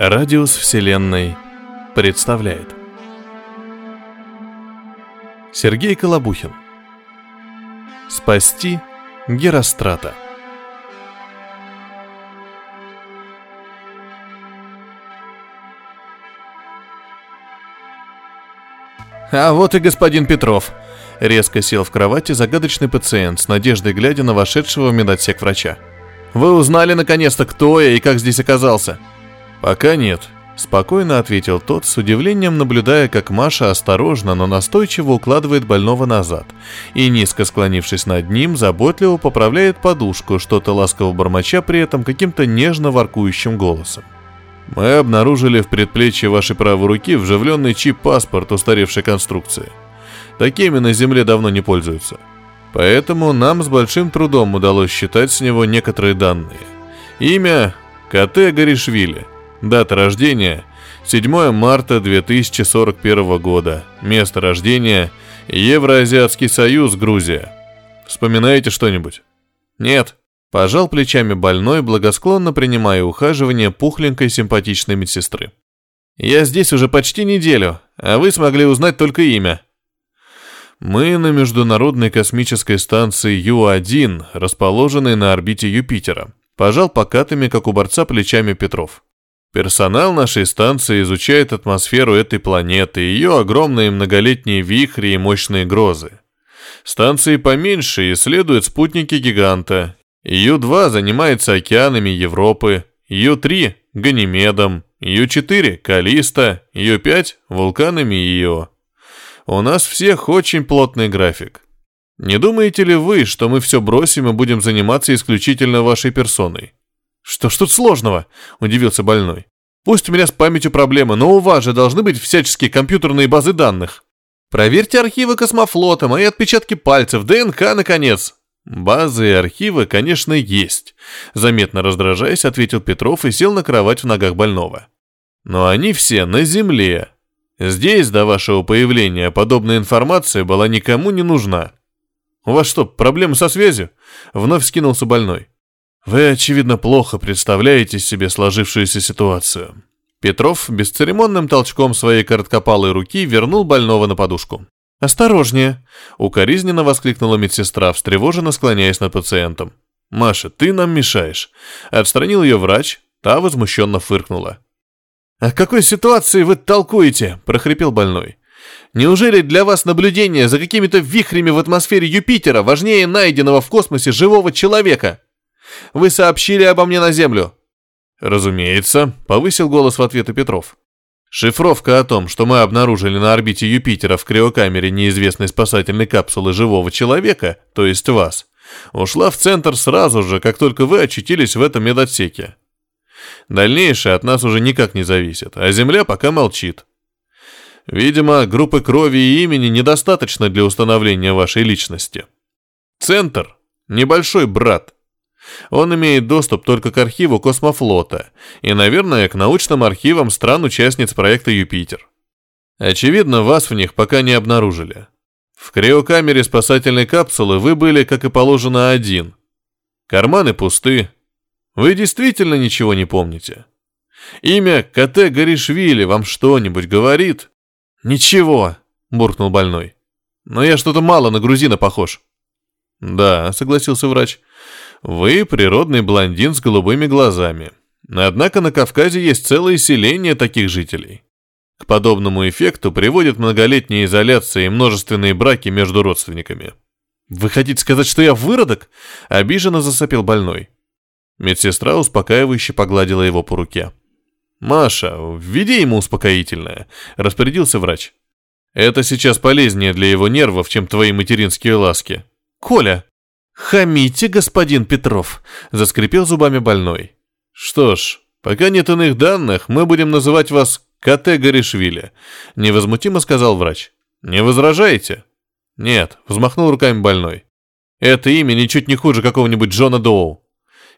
Радиус Вселенной представляет Сергей Колобухин Спасти Герострата А вот и господин Петров. Резко сел в кровати загадочный пациент с надеждой глядя на вошедшего в медотсек врача. Вы узнали наконец-то, кто я и как здесь оказался? Пока нет, спокойно ответил тот, с удивлением наблюдая, как Маша осторожно, но настойчиво укладывает больного назад и, низко склонившись над ним, заботливо поправляет подушку, что-то ласково бормоча при этом каким-то нежно воркующим голосом. Мы обнаружили в предплечье вашей правой руки вживленный чип-паспорт устаревшей конструкции. Такими на Земле давно не пользуются. Поэтому нам с большим трудом удалось считать с него некоторые данные. Имя – КТ Гаришвили. Дата рождения – 7 марта 2041 года. Место рождения – Евроазиатский союз, Грузия. Вспоминаете что-нибудь? Нет. Пожал плечами больной, благосклонно принимая ухаживание пухленькой симпатичной медсестры. «Я здесь уже почти неделю, а вы смогли узнать только имя». Мы на Международной космической станции Ю-1, расположенной на орбите Юпитера. Пожал покатыми, как у борца, плечами Петров. Персонал нашей станции изучает атмосферу этой планеты, ее огромные многолетние вихри и мощные грозы. Станции поменьше исследуют спутники гиганта, Ю-2 занимается океанами Европы, Ю-3 – Ганимедом, Ю-4 – Калиста, Ю-5 – вулканами Ио. У нас всех очень плотный график. Не думаете ли вы, что мы все бросим и будем заниматься исключительно вашей персоной? Что ж тут сложного? Удивился больной. Пусть у меня с памятью проблемы, но у вас же должны быть всяческие компьютерные базы данных. Проверьте архивы космофлота, мои отпечатки пальцев, ДНК, наконец. Базы и архивы, конечно, есть, заметно раздражаясь, ответил Петров и сел на кровать в ногах больного. Но они все на земле. Здесь до вашего появления подобная информация была никому не нужна. У вас что, проблемы со связью? Вновь скинулся больной. Вы, очевидно, плохо представляете себе сложившуюся ситуацию. Петров бесцеремонным толчком своей короткопалой руки вернул больного на подушку. «Осторожнее!» — укоризненно воскликнула медсестра, встревоженно склоняясь над пациентом. «Маша, ты нам мешаешь!» — отстранил ее врач, та возмущенно фыркнула. «О какой ситуации вы толкуете?» — прохрипел больной. «Неужели для вас наблюдение за какими-то вихрями в атмосфере Юпитера важнее найденного в космосе живого человека? Вы сообщили обо мне на Землю?» «Разумеется», — повысил голос в ответ и Петров. Шифровка о том, что мы обнаружили на орбите Юпитера в криокамере неизвестной спасательной капсулы живого человека, то есть вас, ушла в центр сразу же, как только вы очутились в этом медотсеке. Дальнейшее от нас уже никак не зависит, а Земля пока молчит. Видимо, группы крови и имени недостаточно для установления вашей личности. Центр – небольшой брат – он имеет доступ только к архиву космофлота и, наверное, к научным архивам стран-участниц проекта «Юпитер». Очевидно, вас в них пока не обнаружили. В криокамере спасательной капсулы вы были, как и положено, один. Карманы пусты. Вы действительно ничего не помните? Имя КТ Гаришвили вам что-нибудь говорит? Ничего, буркнул больной. Но я что-то мало на грузина похож. Да, согласился врач. Вы природный блондин с голубыми глазами. Однако на Кавказе есть целое селение таких жителей. К подобному эффекту приводит многолетняя изоляция и множественные браки между родственниками. «Вы хотите сказать, что я выродок?» – обиженно засопил больной. Медсестра успокаивающе погладила его по руке. «Маша, введи ему успокоительное», – распорядился врач. «Это сейчас полезнее для его нервов, чем твои материнские ласки». «Коля!» «Хамите, господин Петров!» — заскрипел зубами больной. «Что ж, пока нет иных данных, мы будем называть вас КТ Горишвили», — невозмутимо сказал врач. «Не возражаете?» «Нет», — взмахнул руками больной. «Это имя ничуть не хуже какого-нибудь Джона Доу.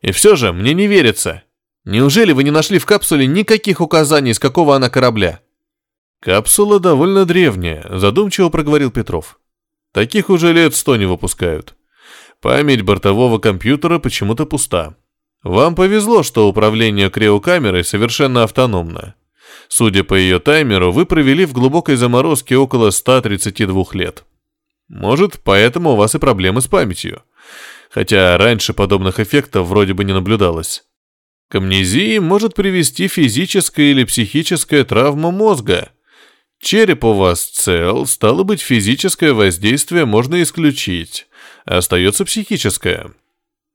И все же мне не верится. Неужели вы не нашли в капсуле никаких указаний, с какого она корабля?» «Капсула довольно древняя», — задумчиво проговорил Петров. «Таких уже лет сто не выпускают. Память бортового компьютера почему-то пуста. Вам повезло, что управление криокамерой совершенно автономно. Судя по ее таймеру, вы провели в глубокой заморозке около 132 лет. Может, поэтому у вас и проблемы с памятью. Хотя раньше подобных эффектов вроде бы не наблюдалось. К амнезии может привести физическая или психическая травма мозга. Череп у вас цел, стало быть, физическое воздействие можно исключить. Остается психическое.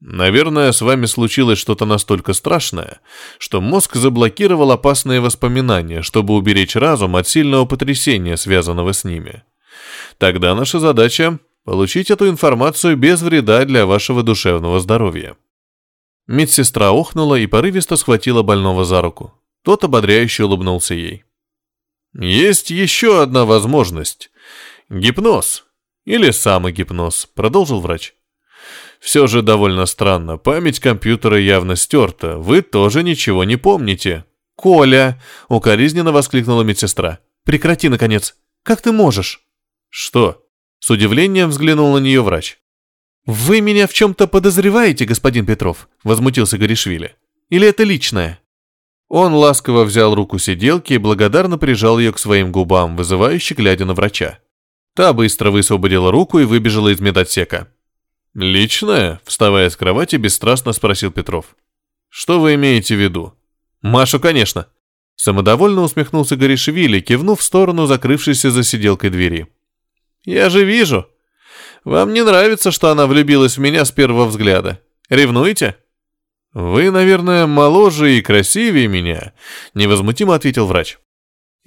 Наверное, с вами случилось что-то настолько страшное, что мозг заблокировал опасные воспоминания, чтобы уберечь разум от сильного потрясения, связанного с ними. Тогда наша задача – получить эту информацию без вреда для вашего душевного здоровья. Медсестра охнула и порывисто схватила больного за руку. Тот ободряюще улыбнулся ей. «Есть еще одна возможность. Гипноз. Или самогипноз», – продолжил врач. Все же довольно странно. Память компьютера явно стерта. Вы тоже ничего не помните. «Коля!» — укоризненно воскликнула медсестра. «Прекрати, наконец! Как ты можешь?» «Что?» — с удивлением взглянул на нее врач. «Вы меня в чем-то подозреваете, господин Петров?» — возмутился Горишвили. «Или это личное?» Он ласково взял руку сиделки и благодарно прижал ее к своим губам, вызывающе глядя на врача. Та быстро высвободила руку и выбежала из медотсека. «Личное?» — вставая с кровати, бесстрастно спросил Петров. «Что вы имеете в виду?» «Машу, конечно». Самодовольно усмехнулся Горишвили, кивнув в сторону закрывшейся за сиделкой двери. «Я же вижу. Вам не нравится, что она влюбилась в меня с первого взгляда. Ревнуете?» «Вы, наверное, моложе и красивее меня», — невозмутимо ответил врач.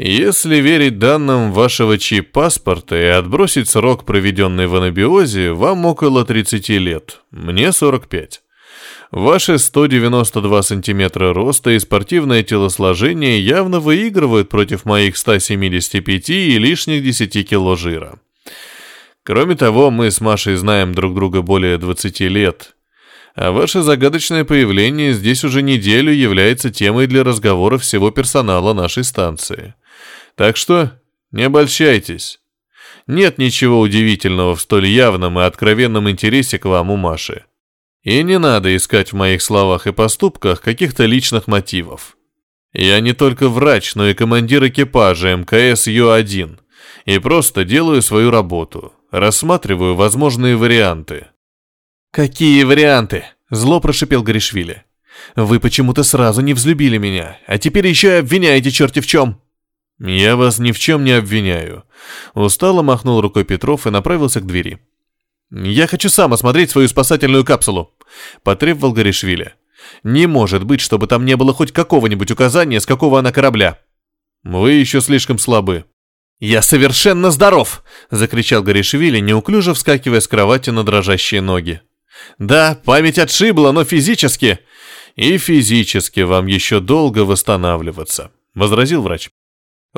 Если верить данным вашего чип-паспорта и отбросить срок, проведенный в анабиозе, вам около 30 лет, мне 45. Ваши 192 сантиметра роста и спортивное телосложение явно выигрывают против моих 175 и лишних 10 кило жира. Кроме того, мы с Машей знаем друг друга более 20 лет, а ваше загадочное появление здесь уже неделю является темой для разговора всего персонала нашей станции. Так что не обольщайтесь. Нет ничего удивительного в столь явном и откровенном интересе к вам у Маши. И не надо искать в моих словах и поступках каких-то личных мотивов. Я не только врач, но и командир экипажа МКС Ю-1 и просто делаю свою работу, рассматриваю возможные варианты. «Какие варианты?» – зло прошипел Гришвили. «Вы почему-то сразу не взлюбили меня, а теперь еще и обвиняете черти в чем!» «Я вас ни в чем не обвиняю». Устало махнул рукой Петров и направился к двери. «Я хочу сам осмотреть свою спасательную капсулу», — потребовал Горишвили. «Не может быть, чтобы там не было хоть какого-нибудь указания, с какого она корабля». «Вы еще слишком слабы». «Я совершенно здоров!» — закричал Горишвили, неуклюже вскакивая с кровати на дрожащие ноги. «Да, память отшибла, но физически...» «И физически вам еще долго восстанавливаться», — возразил врач.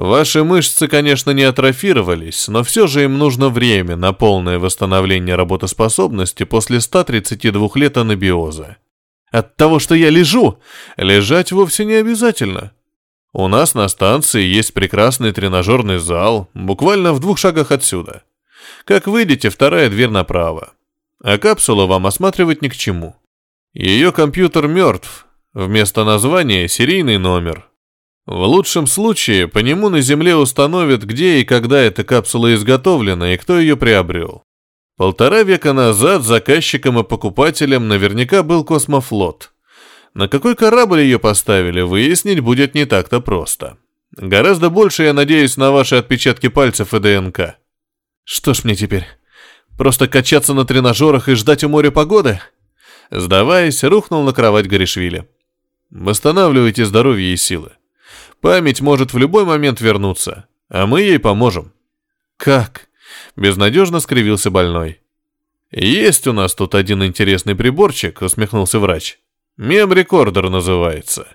Ваши мышцы, конечно, не атрофировались, но все же им нужно время на полное восстановление работоспособности после 132 лет анабиоза. От того, что я лежу, лежать вовсе не обязательно. У нас на станции есть прекрасный тренажерный зал, буквально в двух шагах отсюда. Как выйдете, вторая дверь направо. А капсулу вам осматривать ни к чему. Ее компьютер мертв. Вместо названия серийный номер. В лучшем случае по нему на Земле установят, где и когда эта капсула изготовлена и кто ее приобрел. Полтора века назад заказчиком и покупателем наверняка был космофлот. На какой корабль ее поставили, выяснить будет не так-то просто. Гораздо больше я надеюсь на ваши отпечатки пальцев и ДНК. Что ж мне теперь? Просто качаться на тренажерах и ждать у моря погоды? Сдаваясь, рухнул на кровать Горишвили. Восстанавливайте здоровье и силы. Память может в любой момент вернуться, а мы ей поможем». «Как?» – безнадежно скривился больной. «Есть у нас тут один интересный приборчик», – усмехнулся врач. «Мем-рекордер называется.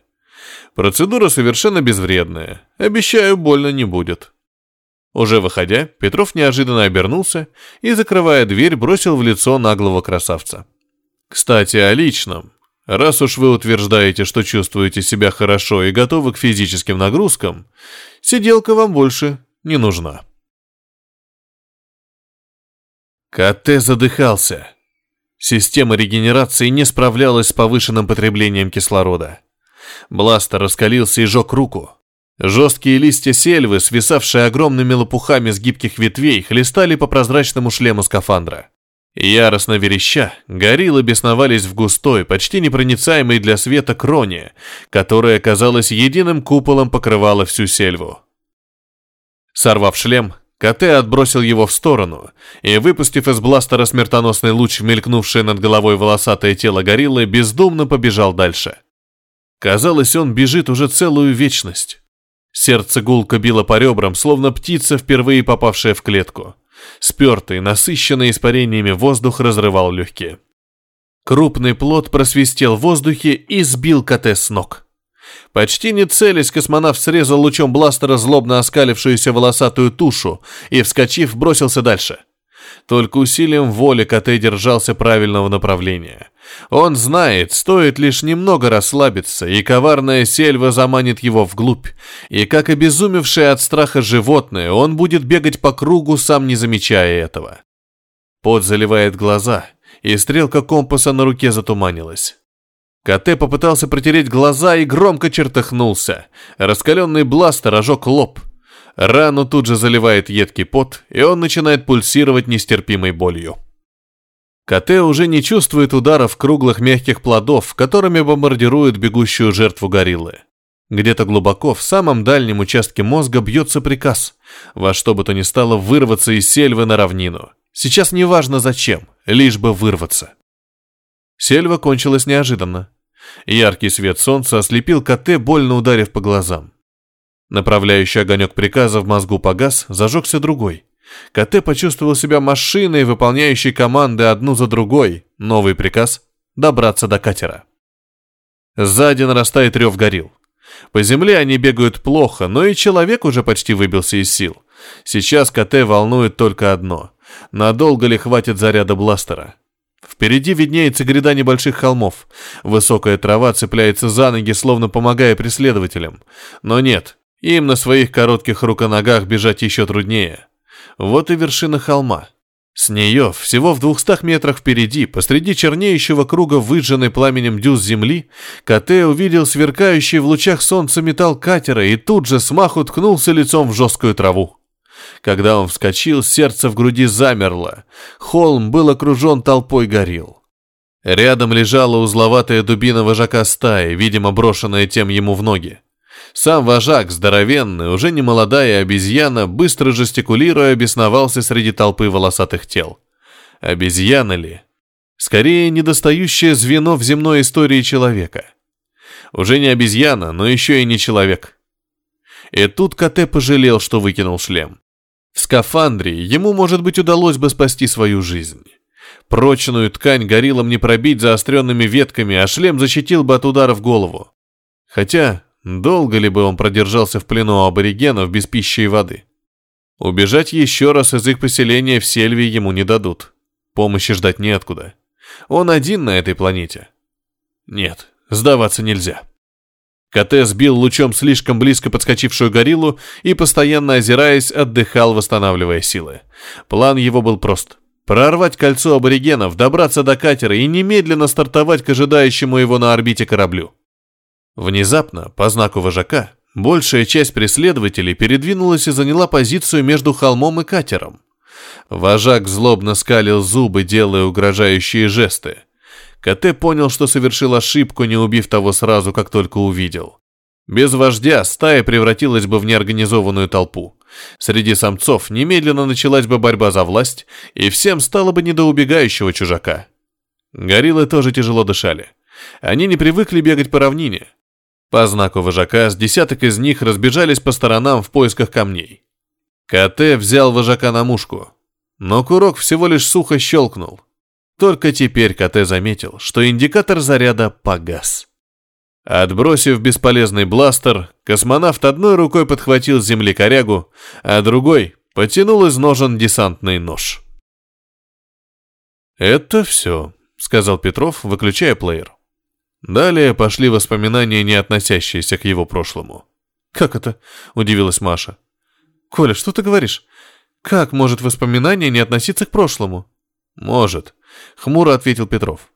Процедура совершенно безвредная. Обещаю, больно не будет». Уже выходя, Петров неожиданно обернулся и, закрывая дверь, бросил в лицо наглого красавца. «Кстати, о личном. Раз уж вы утверждаете, что чувствуете себя хорошо и готовы к физическим нагрузкам, сиделка вам больше не нужна. КТ задыхался. Система регенерации не справлялась с повышенным потреблением кислорода. Бластер раскалился и жег руку. Жесткие листья сельвы, свисавшие огромными лопухами с гибких ветвей, хлестали по прозрачному шлему скафандра. Яростно вереща, гориллы бесновались в густой, почти непроницаемой для света кроне, которая, казалось, единым куполом покрывала всю сельву. Сорвав шлем, КТ отбросил его в сторону и, выпустив из бластера смертоносный луч, мелькнувший над головой волосатое тело гориллы, бездумно побежал дальше. Казалось, он бежит уже целую вечность. Сердце гулко било по ребрам, словно птица, впервые попавшая в клетку. Спертый, насыщенный испарениями воздух разрывал легкие. Крупный плод просвистел в воздухе и сбил КТ с ног. Почти не целясь, космонавт срезал лучом бластера злобно оскалившуюся волосатую тушу и, вскочив, бросился дальше. Только усилием воли КТ держался правильного направления. Он знает, стоит лишь немного расслабиться, и коварная сельва заманит его вглубь. И как обезумевшее от страха животное, он будет бегать по кругу, сам не замечая этого. Пот заливает глаза, и стрелка компаса на руке затуманилась. КТ попытался протереть глаза и громко чертыхнулся. Раскаленный бластер ожег лоб. Рану тут же заливает едкий пот, и он начинает пульсировать нестерпимой болью. КТ уже не чувствует ударов круглых мягких плодов, которыми бомбардируют бегущую жертву гориллы. Где-то глубоко, в самом дальнем участке мозга бьется приказ, во что бы то ни стало вырваться из сельвы на равнину. Сейчас не важно зачем, лишь бы вырваться. Сельва кончилась неожиданно. Яркий свет солнца ослепил КТ, больно ударив по глазам. Направляющий огонек приказа в мозгу погас, зажегся другой. КТ почувствовал себя машиной, выполняющей команды одну за другой. Новый приказ — добраться до катера. Сзади нарастает рев горил. По земле они бегают плохо, но и человек уже почти выбился из сил. Сейчас КТ волнует только одно. Надолго ли хватит заряда бластера? Впереди виднеется гряда небольших холмов. Высокая трава цепляется за ноги, словно помогая преследователям. Но нет, им на своих коротких руконогах бежать еще труднее. Вот и вершина холма. С нее, всего в двухстах метрах впереди, посреди чернеющего круга выжженной пламенем дюз земли, КТ увидел сверкающий в лучах солнца металл катера и тут же смаху ткнулся лицом в жесткую траву. Когда он вскочил, сердце в груди замерло. Холм был окружен толпой горил. Рядом лежала узловатая дубина вожака стаи, видимо, брошенная тем ему в ноги. Сам вожак, здоровенный, уже не молодая обезьяна, быстро жестикулируя, бесновался среди толпы волосатых тел. Обезьяна ли? Скорее, недостающее звено в земной истории человека. Уже не обезьяна, но еще и не человек. И тут КТ пожалел, что выкинул шлем. В скафандре ему, может быть, удалось бы спасти свою жизнь. Прочную ткань гориллам не пробить заостренными ветками, а шлем защитил бы от удара в голову. Хотя, долго ли бы он продержался в плену аборигенов без пищи и воды? Убежать еще раз из их поселения в Сельве ему не дадут. Помощи ждать неоткуда. Он один на этой планете. Нет, сдаваться нельзя. КТ сбил лучом слишком близко подскочившую гориллу и, постоянно озираясь, отдыхал, восстанавливая силы. План его был прост. Прорвать кольцо аборигенов, добраться до катера и немедленно стартовать к ожидающему его на орбите кораблю. Внезапно, по знаку вожака, большая часть преследователей передвинулась и заняла позицию между холмом и катером. Вожак злобно скалил зубы, делая угрожающие жесты. КТ понял, что совершил ошибку, не убив того сразу, как только увидел. Без вождя стая превратилась бы в неорганизованную толпу. Среди самцов немедленно началась бы борьба за власть, и всем стало бы не до убегающего чужака. Гориллы тоже тяжело дышали. Они не привыкли бегать по равнине. По знаку вожака с десяток из них разбежались по сторонам в поисках камней. КТ взял вожака на мушку, но курок всего лишь сухо щелкнул. Только теперь КТ заметил, что индикатор заряда погас. Отбросив бесполезный бластер, космонавт одной рукой подхватил с а другой потянул из ножен десантный нож. «Это все», — сказал Петров, выключая плеер. Далее пошли воспоминания, не относящиеся к его прошлому. «Как это?» — удивилась Маша. «Коля, что ты говоришь? Как может воспоминание не относиться к прошлому?» «Может», Хмуро ответил Петров.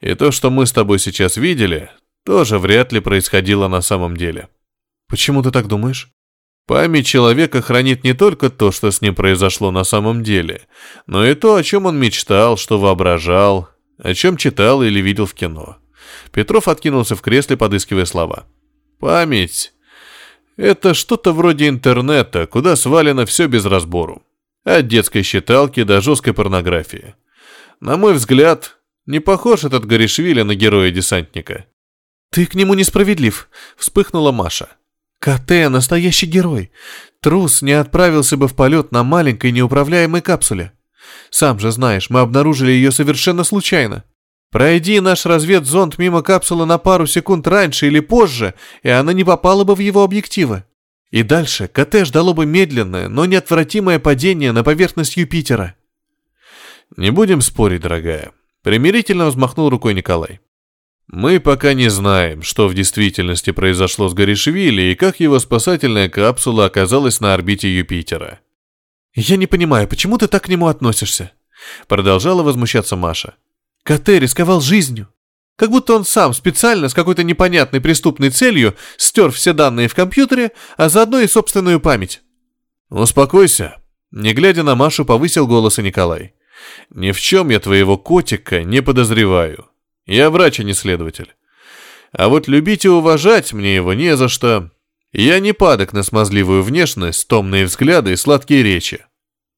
И то, что мы с тобой сейчас видели, тоже вряд ли происходило на самом деле. Почему ты так думаешь? Память человека хранит не только то, что с ним произошло на самом деле, но и то, о чем он мечтал, что воображал, о чем читал или видел в кино. Петров откинулся в кресле, подыскивая слова. Память — это что-то вроде интернета, куда свалено все без разбору. От детской считалки до жесткой порнографии. На мой взгляд, не похож этот Горишвили на героя-десантника. «Ты к нему несправедлив», — вспыхнула Маша. КТ — настоящий герой. Трус не отправился бы в полет на маленькой неуправляемой капсуле. Сам же знаешь, мы обнаружили ее совершенно случайно. Пройди наш разведзонд мимо капсулы на пару секунд раньше или позже, и она не попала бы в его объективы. И дальше КТ ждало бы медленное, но неотвратимое падение на поверхность Юпитера. Не будем спорить, дорогая. Примирительно взмахнул рукой Николай. Мы пока не знаем, что в действительности произошло с Горишвили и как его спасательная капсула оказалась на орбите Юпитера. «Я не понимаю, почему ты так к нему относишься?» Продолжала возмущаться Маша. КТ рисковал жизнью. Как будто он сам специально с какой-то непонятной преступной целью стер все данные в компьютере, а заодно и собственную память. «Успокойся», — не глядя на Машу, повысил голос и Николай. «Ни в чем я твоего котика не подозреваю. Я врач, а не следователь. А вот любить и уважать мне его не за что. Я не падок на смазливую внешность, томные взгляды и сладкие речи.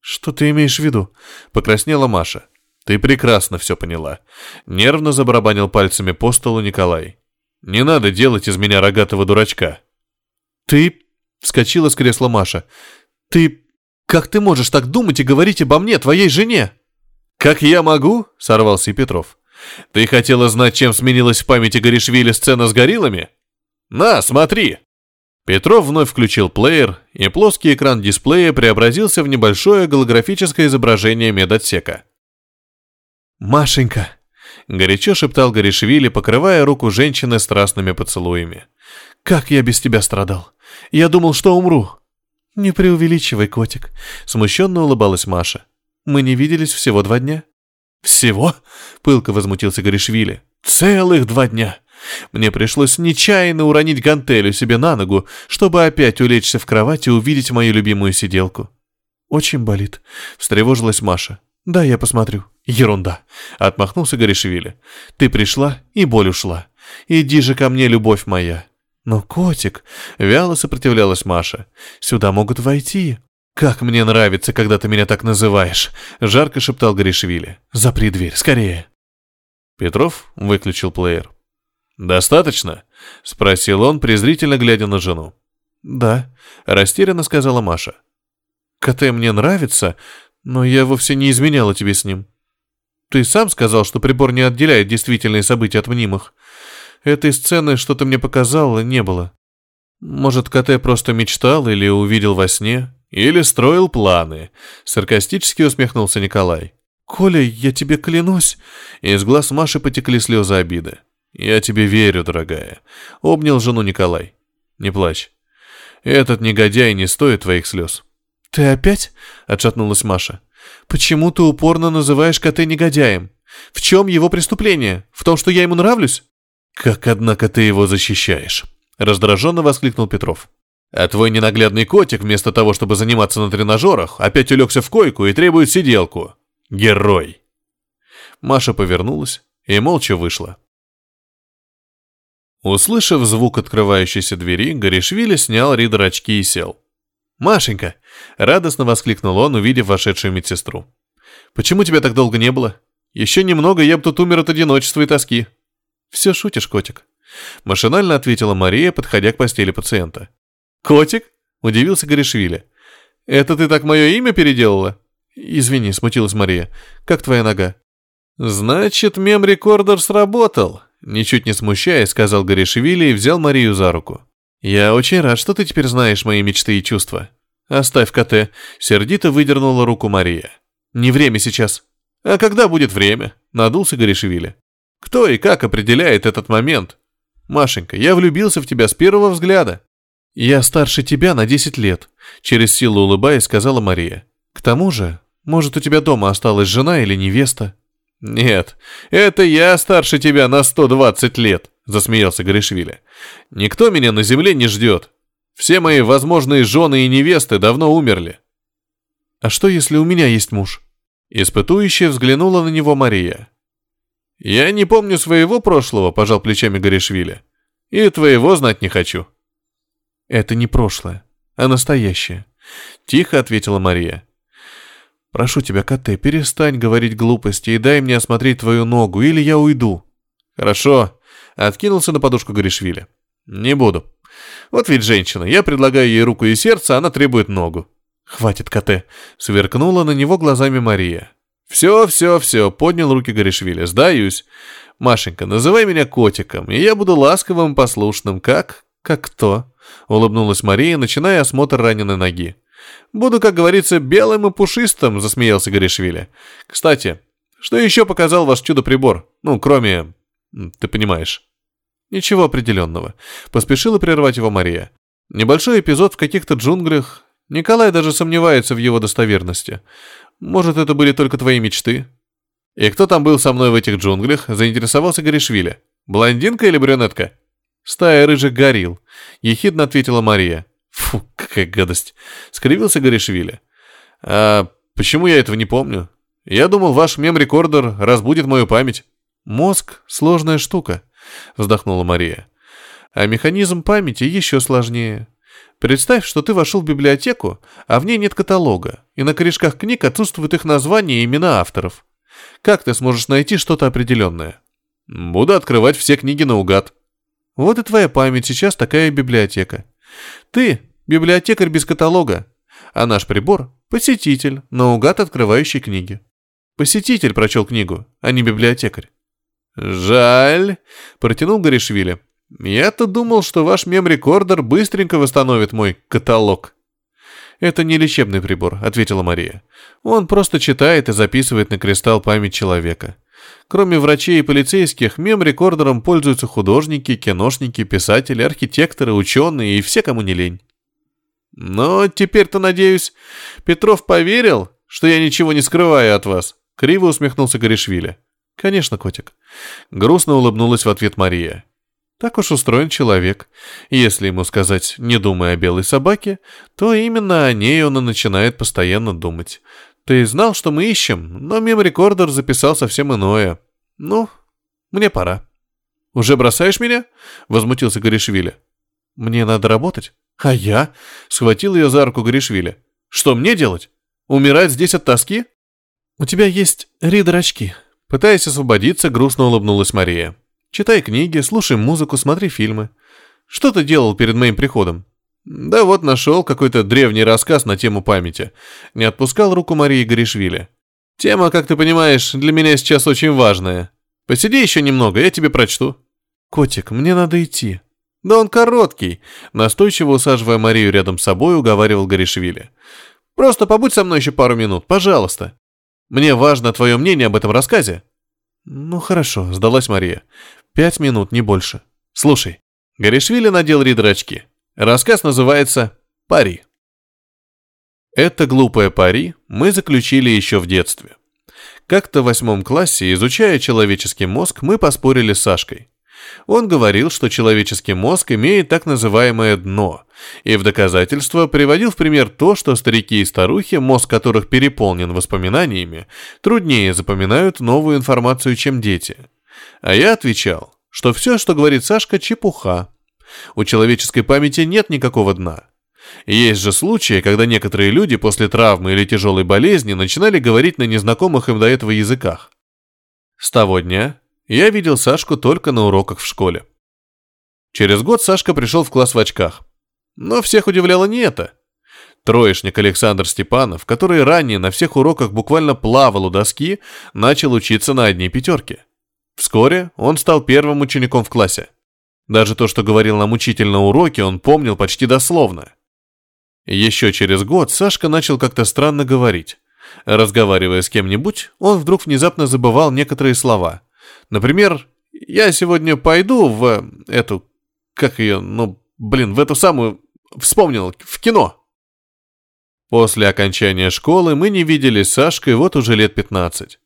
Что ты имеешь в виду? Покраснела Маша. Ты прекрасно все поняла. Нервно забарабанил пальцами по столу Николай. Не надо делать из меня рогатого дурачка. Ты... Вскочила с кресла Маша. Ты... Как ты можешь так думать и говорить обо мне, твоей жене? Как я могу? Сорвался и Петров. Ты хотела знать, чем сменилась в памяти Горишвили сцена с гориллами? На, смотри!» Петров вновь включил плеер, и плоский экран дисплея преобразился в небольшое голографическое изображение медотсека. «Машенька!» — горячо шептал Горишвили, покрывая руку женщины страстными поцелуями. «Как я без тебя страдал! Я думал, что умру!» «Не преувеличивай, котик!» — смущенно улыбалась Маша. «Мы не виделись всего два дня». «Всего?» — пылко возмутился Горишвили. «Целых два дня. Мне пришлось нечаянно уронить гантелю себе на ногу, чтобы опять улечься в кровать и увидеть мою любимую сиделку». «Очень болит», — встревожилась Маша. «Да, я посмотрю». «Ерунда», — отмахнулся Горишвили. «Ты пришла, и боль ушла. Иди же ко мне, любовь моя». «Но, котик», — вяло сопротивлялась Маша, — «сюда могут войти. «Как мне нравится, когда ты меня так называешь!» — жарко шептал Гришвили. «Запри дверь, скорее!» Петров выключил плеер. «Достаточно?» — спросил он, презрительно глядя на жену. «Да», — растерянно сказала Маша. «КТ мне нравится, но я вовсе не изменяла тебе с ним. Ты сам сказал, что прибор не отделяет действительные события от мнимых. Этой сцены, что ты мне показал, не было. Может, КТ просто мечтал или увидел во сне?» Или строил планы, саркастически усмехнулся Николай. Коля, я тебе клянусь. Из глаз Маши потекли слезы обиды. Я тебе верю, дорогая. Обнял жену Николай. Не плачь. Этот негодяй не стоит твоих слез. Ты опять? Отшатнулась Маша. Почему ты упорно называешь коты негодяем? В чем его преступление? В том, что я ему нравлюсь? Как, однако, ты его защищаешь? Раздраженно воскликнул Петров. А твой ненаглядный котик, вместо того, чтобы заниматься на тренажерах, опять улегся в койку и требует сиделку. Герой. Маша повернулась и молча вышла. Услышав звук открывающейся двери, Горишвили снял Ридер очки и сел. «Машенька!» — радостно воскликнул он, увидев вошедшую медсестру. «Почему тебя так долго не было? Еще немного, я бы тут умер от одиночества и тоски». «Все шутишь, котик?» — машинально ответила Мария, подходя к постели пациента. «Котик?» – удивился Горишвили. «Это ты так мое имя переделала?» «Извини», – смутилась Мария. «Как твоя нога?» «Значит, мем-рекордер сработал», – ничуть не смущаясь, сказал Горишвили и взял Марию за руку. «Я очень рад, что ты теперь знаешь мои мечты и чувства. Оставь КТ», – сердито выдернула руку Мария. «Не время сейчас». «А когда будет время?» – надулся Горишвили. «Кто и как определяет этот момент?» «Машенька, я влюбился в тебя с первого взгляда». «Я старше тебя на десять лет», — через силу улыбаясь, сказала Мария. «К тому же, может, у тебя дома осталась жена или невеста?» «Нет, это я старше тебя на 120 лет», — засмеялся Горишвили. «Никто меня на земле не ждет. Все мои возможные жены и невесты давно умерли». «А что, если у меня есть муж?» Испытующе взглянула на него Мария. «Я не помню своего прошлого», — пожал плечами Горишвили. «И твоего знать не хочу». «Это не прошлое, а настоящее», — тихо ответила Мария. «Прошу тебя, Коте, перестань говорить глупости и дай мне осмотреть твою ногу, или я уйду». «Хорошо», — откинулся на подушку Горишвили. «Не буду. Вот ведь женщина, я предлагаю ей руку и сердце, она требует ногу». «Хватит, Коте», — сверкнула на него глазами Мария. «Все, все, все», — поднял руки Горишвили. «Сдаюсь. Машенька, называй меня котиком, и я буду ласковым и послушным, как... как кто?» — улыбнулась Мария, начиная осмотр раненой ноги. «Буду, как говорится, белым и пушистым», — засмеялся Горишвили. «Кстати, что еще показал ваш чудо-прибор? Ну, кроме... ты понимаешь». «Ничего определенного», — поспешила прервать его Мария. «Небольшой эпизод в каких-то джунглях. Николай даже сомневается в его достоверности. Может, это были только твои мечты?» «И кто там был со мной в этих джунглях?» — заинтересовался Горишвили. «Блондинка или брюнетка?» «Стая рыжих горил», — ехидно ответила Мария. «Фу, какая гадость!» — скривился Горишвили. «А почему я этого не помню? Я думал, ваш мем-рекордер разбудит мою память». «Мозг — сложная штука», — вздохнула Мария. «А механизм памяти еще сложнее. Представь, что ты вошел в библиотеку, а в ней нет каталога, и на корешках книг отсутствуют их названия и имена авторов. Как ты сможешь найти что-то определенное? Буду открывать все книги наугад. Вот и твоя память сейчас такая библиотека. Ты – библиотекарь без каталога, а наш прибор – посетитель, наугад открывающий книги. Посетитель прочел книгу, а не библиотекарь. «Жаль», – протянул Горишвили. «Я-то думал, что ваш мем-рекордер быстренько восстановит мой каталог». «Это не лечебный прибор», — ответила Мария. «Он просто читает и записывает на кристалл память человека. Кроме врачей и полицейских, мем-рекордером пользуются художники, киношники, писатели, архитекторы, ученые и все, кому не лень». «Но теперь-то, надеюсь, Петров поверил, что я ничего не скрываю от вас?» — криво усмехнулся Горишвили. «Конечно, котик». Грустно улыбнулась в ответ Мария. Так уж устроен человек. Если ему сказать «не думай о белой собаке», то именно о ней он и начинает постоянно думать. Ты знал, что мы ищем, но мем-рекордер записал совсем иное. Ну, мне пора. «Уже бросаешь меня?» — возмутился Горишвили. «Мне надо работать». «А я?» — схватил ее за руку Горишвили. «Что мне делать? Умирать здесь от тоски?» «У тебя есть ридер-очки». Пытаясь освободиться, грустно улыбнулась Мария. Читай книги, слушай музыку, смотри фильмы. Что ты делал перед моим приходом? Да вот нашел какой-то древний рассказ на тему памяти. Не отпускал руку Марии Горишвили. Тема, как ты понимаешь, для меня сейчас очень важная. Посиди еще немного, я тебе прочту. Котик, мне надо идти. Да он короткий. Настойчиво усаживая Марию рядом с собой, уговаривал Горишвили. Просто побудь со мной еще пару минут, пожалуйста. Мне важно твое мнение об этом рассказе. Ну хорошо, сдалась Мария. Пять минут, не больше. Слушай, Горишвили надел ридрачки. Рассказ называется «Пари». Это глупое пари мы заключили еще в детстве. Как-то в восьмом классе, изучая человеческий мозг, мы поспорили с Сашкой. Он говорил, что человеческий мозг имеет так называемое дно, и в доказательство приводил в пример то, что старики и старухи, мозг которых переполнен воспоминаниями, труднее запоминают новую информацию, чем дети – а я отвечал, что все, что говорит Сашка, чепуха. У человеческой памяти нет никакого дна. Есть же случаи, когда некоторые люди после травмы или тяжелой болезни начинали говорить на незнакомых им до этого языках. С того дня я видел Сашку только на уроках в школе. Через год Сашка пришел в класс в очках. Но всех удивляло не это. Троечник Александр Степанов, который ранее на всех уроках буквально плавал у доски, начал учиться на одни пятерки. Вскоре он стал первым учеником в классе. Даже то, что говорил нам учитель на уроке, он помнил почти дословно. Еще через год Сашка начал как-то странно говорить. Разговаривая с кем-нибудь, он вдруг внезапно забывал некоторые слова. Например, «Я сегодня пойду в эту... Как ее? Ну, блин, в эту самую... Вспомнил, в кино». После окончания школы мы не виделись с Сашкой вот уже лет 15.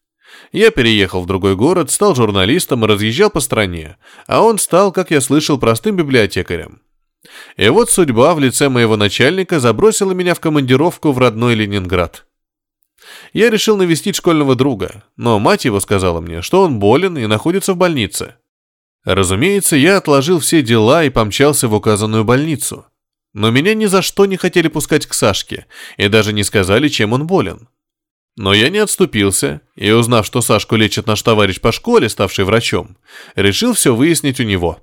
Я переехал в другой город, стал журналистом и разъезжал по стране, а он стал, как я слышал, простым библиотекарем. И вот судьба в лице моего начальника забросила меня в командировку в родной Ленинград. Я решил навестить школьного друга, но мать его сказала мне, что он болен и находится в больнице. Разумеется, я отложил все дела и помчался в указанную больницу. Но меня ни за что не хотели пускать к Сашке и даже не сказали, чем он болен. Но я не отступился и, узнав, что Сашку лечит наш товарищ по школе, ставший врачом, решил все выяснить у него.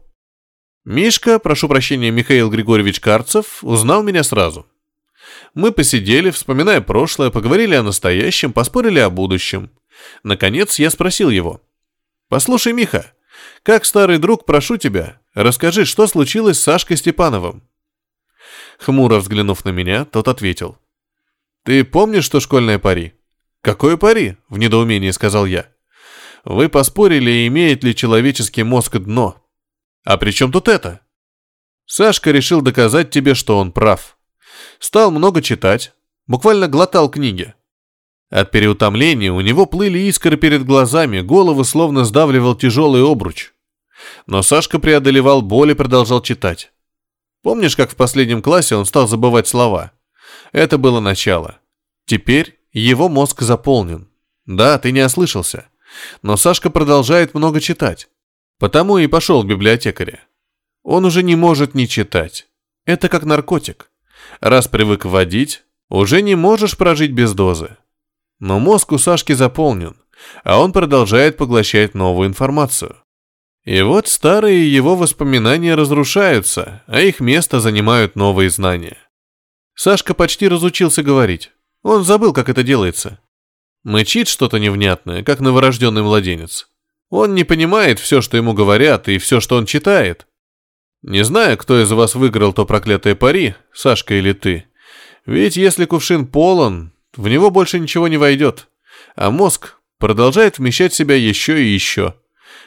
Мишка, прошу прощения, Михаил Григорьевич Карцев, узнал меня сразу. Мы посидели, вспоминая прошлое, поговорили о настоящем, поспорили о будущем. Наконец я спросил его. «Послушай, Миха, как старый друг, прошу тебя, расскажи, что случилось с Сашкой Степановым?» Хмуро взглянув на меня, тот ответил. «Ты помнишь, что школьная пари?» «Какое пари?» — в недоумении сказал я. «Вы поспорили, имеет ли человеческий мозг дно. А при чем тут это? Сашка решил доказать тебе, что он прав. Стал много читать, буквально глотал книги. От переутомления у него плыли искры перед глазами, голову словно сдавливал тяжелый обруч. Но Сашка преодолевал боль и продолжал читать. Помнишь, как в последнем классе он стал забывать слова? Это было начало. Теперь его мозг заполнен. Да, ты не ослышался. Но Сашка продолжает много читать. Потому и пошел к библиотекаре. Он уже не может не читать. Это как наркотик. Раз привык вводить, уже не можешь прожить без дозы. Но мозг у Сашки заполнен, а он продолжает поглощать новую информацию. И вот старые его воспоминания разрушаются, а их место занимают новые знания. Сашка почти разучился говорить. Он забыл, как это делается. Мычит что-то невнятное, как новорожденный младенец. Он не понимает все, что ему говорят, и все, что он читает. Не знаю, кто из вас выиграл то проклятое пари, Сашка или ты. Ведь если кувшин полон, в него больше ничего не войдет. А мозг продолжает вмещать в себя еще и еще.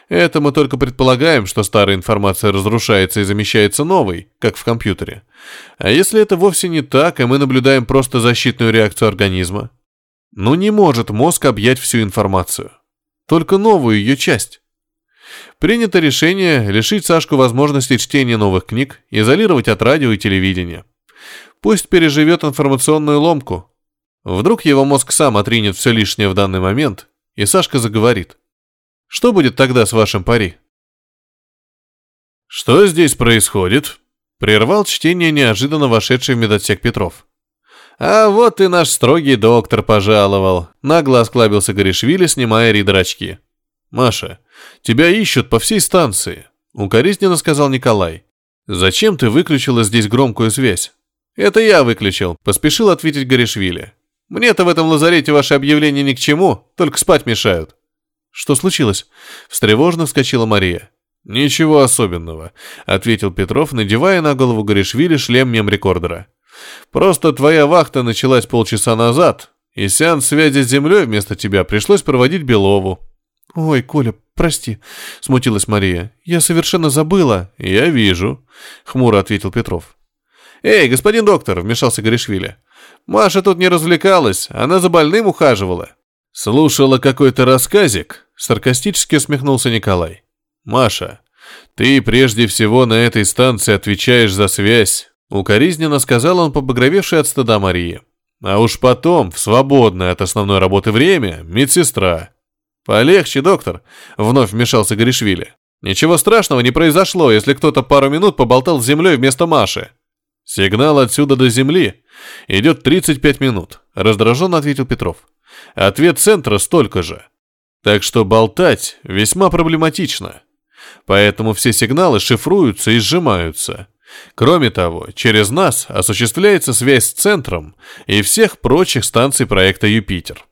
Это мы только предполагаем, что старая информация разрушается и замещается новой, как в компьютере. А если это вовсе не так, и мы наблюдаем просто защитную реакцию организма? Ну не может мозг объять всю информацию только новую ее часть. Принято решение лишить Сашку возможности чтения новых книг, изолировать от радио и телевидения. Пусть переживет информационную ломку. Вдруг его мозг сам отринет все лишнее в данный момент, и Сашка заговорит. Что будет тогда с вашим пари? «Что здесь происходит?» Прервал чтение неожиданно вошедший в медотсек Петров. «А вот и наш строгий доктор пожаловал», — нагло осклабился Горишвили, снимая ридер очки. «Маша, тебя ищут по всей станции», — укоризненно сказал Николай. «Зачем ты выключила здесь громкую связь?» «Это я выключил», — поспешил ответить Горишвили. «Мне-то в этом лазарете ваши объявления ни к чему, только спать мешают». «Что случилось?» — встревожно вскочила Мария. «Ничего особенного», — ответил Петров, надевая на голову Горишвили шлем мемрекордера. Просто твоя вахта началась полчаса назад, и сеанс связи с землей вместо тебя пришлось проводить Белову». «Ой, Коля, прости», — смутилась Мария. «Я совершенно забыла». «Я вижу», — хмуро ответил Петров. «Эй, господин доктор», — вмешался Горишвили. «Маша тут не развлекалась, она за больным ухаживала». «Слушала какой-то рассказик?» — саркастически усмехнулся Николай. «Маша, ты прежде всего на этой станции отвечаешь за связь, Укоризненно сказал он побагровевшей от стыда Марии. А уж потом, в свободное от основной работы время, медсестра. «Полегче, доктор», — вновь вмешался Горишвили. «Ничего страшного не произошло, если кто-то пару минут поболтал с землей вместо Маши». «Сигнал отсюда до земли. Идет 35 минут», — раздраженно ответил Петров. «Ответ центра столько же. Так что болтать весьма проблематично. Поэтому все сигналы шифруются и сжимаются. Кроме того, через нас осуществляется связь с центром и всех прочих станций проекта «Юпитер».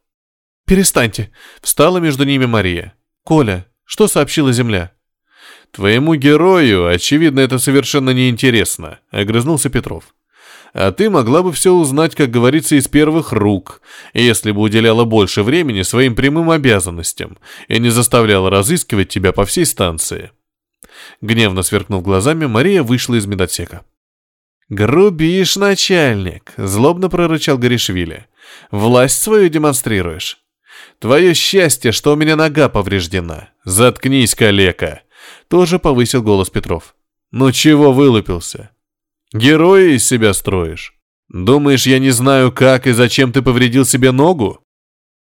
«Перестаньте!» — встала между ними Мария. «Коля, что сообщила Земля?» «Твоему герою, очевидно, это совершенно неинтересно», — огрызнулся Петров. «А ты могла бы все узнать, как говорится, из первых рук, если бы уделяла больше времени своим прямым обязанностям и не заставляла разыскивать тебя по всей станции». Гневно сверкнув глазами, Мария вышла из медотсека. «Грубишь, начальник!» — злобно прорычал Горишвили. «Власть свою демонстрируешь. Твое счастье, что у меня нога повреждена. Заткнись, калека. Тоже повысил голос Петров. Ну чего вылупился? Героя из себя строишь? Думаешь, я не знаю, как и зачем ты повредил себе ногу?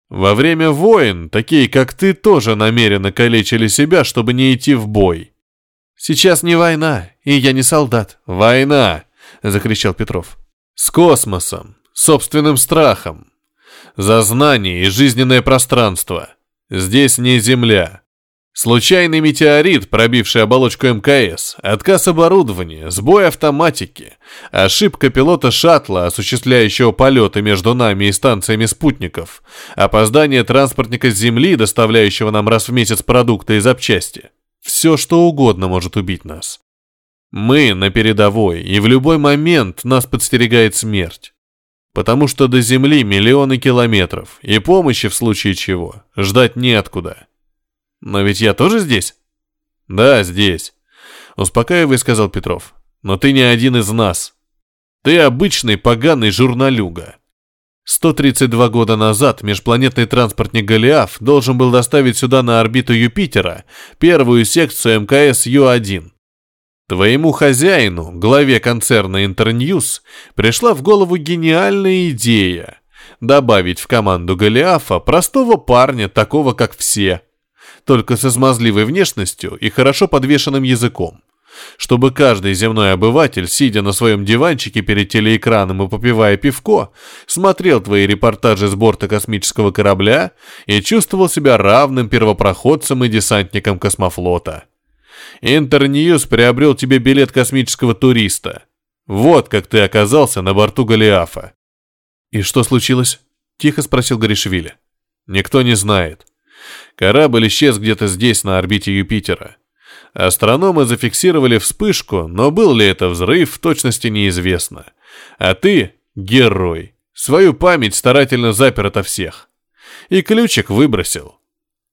Во время войн такие, как ты, тоже намеренно калечили себя, чтобы не идти в бой. Сейчас не война, и я не солдат. Война, закричал Петров. С космосом, собственным страхом. За знание и жизненное пространство. Здесь не Земля. Случайный метеорит, пробивший оболочку МКС, отказ оборудования, сбой автоматики, ошибка пилота шаттла, осуществляющего полеты между нами и станциями спутников, опоздание транспортника с Земли, доставляющего нам раз в месяц продукты и запчасти. Все, что угодно может убить нас. Мы на передовой, и в любой момент нас подстерегает смерть. Потому что до Земли миллионы километров, и помощи в случае чего ждать неоткуда. Но ведь я тоже здесь? Да, здесь. Успокаивай, сказал Петров. Но ты не один из нас. Ты обычный поганый журналюга. 132 года назад межпланетный транспортник «Голиаф» должен был доставить сюда на орбиту Юпитера первую секцию МКС Ю-1. Твоему хозяину, главе концерна Интерньюз, пришла в голову гениальная идея добавить в команду Голиафа простого парня, такого как все – только со смазливой внешностью и хорошо подвешенным языком, чтобы каждый земной обыватель, сидя на своем диванчике перед телеэкраном и попивая пивко, смотрел твои репортажи с борта космического корабля и чувствовал себя равным первопроходцем и десантником космофлота. Интерньюз приобрел тебе билет космического туриста. Вот как ты оказался на борту Голиафа. «И что случилось?» – тихо спросил Горишвили. «Никто не знает. Корабль исчез где-то здесь, на орбите Юпитера. Астрономы зафиксировали вспышку, но был ли это взрыв, в точности неизвестно. А ты — герой. Свою память старательно запер ото всех. И ключик выбросил.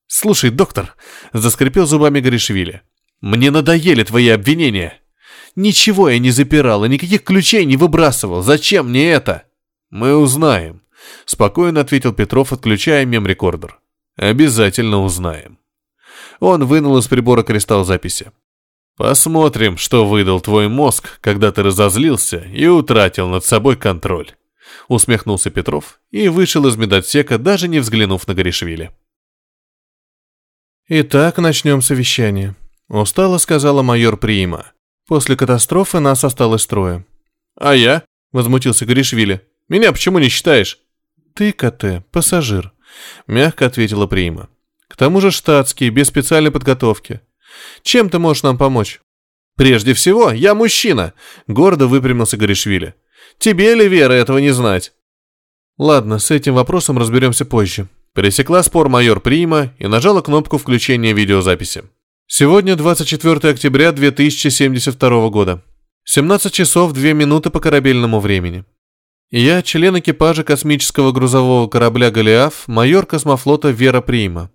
«Слушай, доктор», — заскрипел зубами Горишвили, — «мне надоели твои обвинения. Ничего я не запирал и никаких ключей не выбрасывал. Зачем мне это?» «Мы узнаем», — спокойно ответил Петров, отключая мемрекордер. Обязательно узнаем. Он вынул из прибора кристалл записи. Посмотрим, что выдал твой мозг, когда ты разозлился и утратил над собой контроль. Усмехнулся Петров и вышел из медотсека, даже не взглянув на Горишвили. «Итак, начнем совещание», — устало сказала майор Приима. «После катастрофы нас осталось трое». «А я?» — возмутился Горишвили. «Меня почему не считаешь?» «Ты, КТ, пассажир», — мягко ответила Прима. «К тому же штатский, без специальной подготовки. Чем ты можешь нам помочь?» «Прежде всего, я мужчина», — гордо выпрямился Горишвили. «Тебе ли, Вера, этого не знать?» «Ладно, с этим вопросом разберемся позже». Пересекла спор майор Прима и нажала кнопку включения видеозаписи. Сегодня 24 октября 2072 года. 17 часов 2 минуты по корабельному времени. Я член экипажа космического грузового корабля «Голиаф», майор космофлота Вера Прима.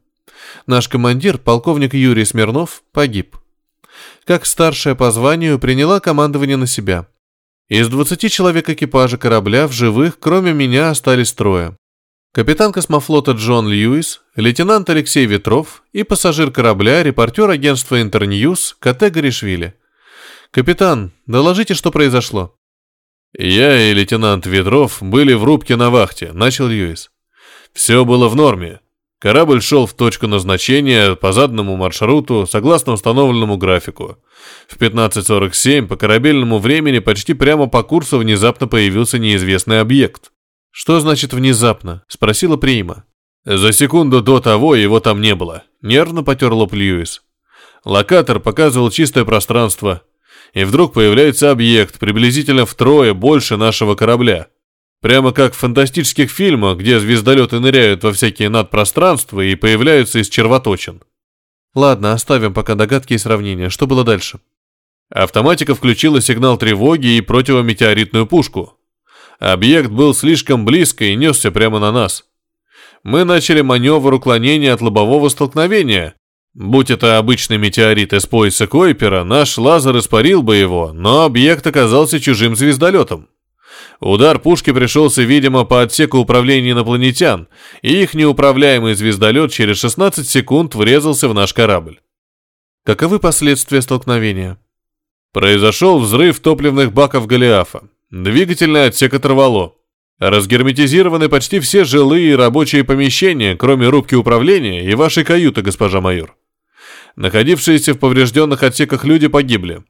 Наш командир, полковник Юрий Смирнов, погиб. Как старшая по званию, приняла командование на себя. Из 20 человек экипажа корабля в живых, кроме меня, остались трое. Капитан космофлота Джон Льюис, лейтенант Алексей Ветров и пассажир корабля, репортер агентства Интерньюз Кате Горишвили. «Капитан, доложите, что произошло». «Я и лейтенант Ветров были в рубке на вахте», — начал Льюис. «Все было в норме. Корабль шел в точку назначения по заданному маршруту, согласно установленному графику. В 15.47 по корабельному времени почти прямо по курсу внезапно появился неизвестный объект. «Что значит внезапно?» — спросила Прима. «За секунду до того его там не было», — нервно потер лоб Льюис. Локатор показывал чистое пространство, и вдруг появляется объект, приблизительно втрое больше нашего корабля. Прямо как в фантастических фильмах, где звездолеты ныряют во всякие надпространства и появляются из червоточин. Ладно, оставим пока догадки и сравнения. Что было дальше? Автоматика включила сигнал тревоги и противометеоритную пушку. Объект был слишком близко и несся прямо на нас. Мы начали маневр уклонения от лобового столкновения, Будь это обычный метеорит из пояса Койпера, наш лазер испарил бы его, но объект оказался чужим звездолетом. Удар пушки пришелся, видимо, по отсеку управления инопланетян, и их неуправляемый звездолет через 16 секунд врезался в наш корабль. Каковы последствия столкновения? Произошел взрыв топливных баков Голиафа. Двигательный отсек оторвало. Разгерметизированы почти все жилые и рабочие помещения, кроме рубки управления и вашей каюты, госпожа майор. Находившиеся в поврежденных отсеках люди погибли.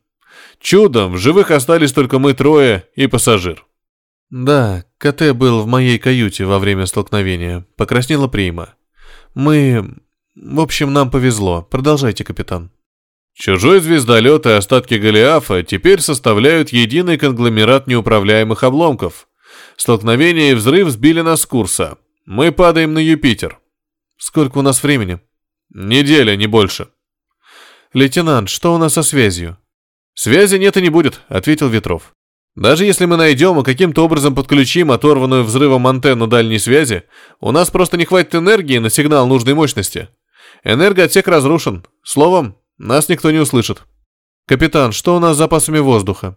Чудом в живых остались только мы трое и пассажир. Да, КТ был в моей каюте во время столкновения. Покраснела прима. Мы... В общем, нам повезло. Продолжайте, капитан. Чужой звездолет и остатки Голиафа теперь составляют единый конгломерат неуправляемых обломков. Столкновение и взрыв сбили нас с курса. Мы падаем на Юпитер. Сколько у нас времени? Неделя, не больше. Лейтенант, что у нас со связью? Связи нет и не будет, ответил Ветров. Даже если мы найдем и каким-то образом подключим оторванную взрывом антенну дальней связи, у нас просто не хватит энергии на сигнал нужной мощности. Энергоотсек разрушен. Словом, нас никто не услышит. Капитан, что у нас с запасами воздуха?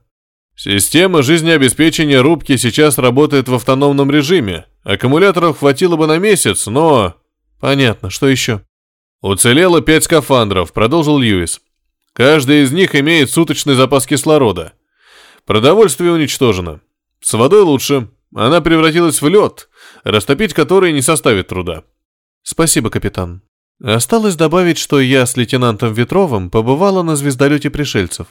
Система жизнеобеспечения рубки сейчас работает в автономном режиме. Аккумуляторов хватило бы на месяц, но... Понятно, что еще? Уцелело пять скафандров, продолжил Льюис. Каждый из них имеет суточный запас кислорода. Продовольствие уничтожено. С водой лучше. Она превратилась в лед, растопить который не составит труда. Спасибо, капитан. Осталось добавить, что я с лейтенантом Ветровым побывала на звездолете пришельцев.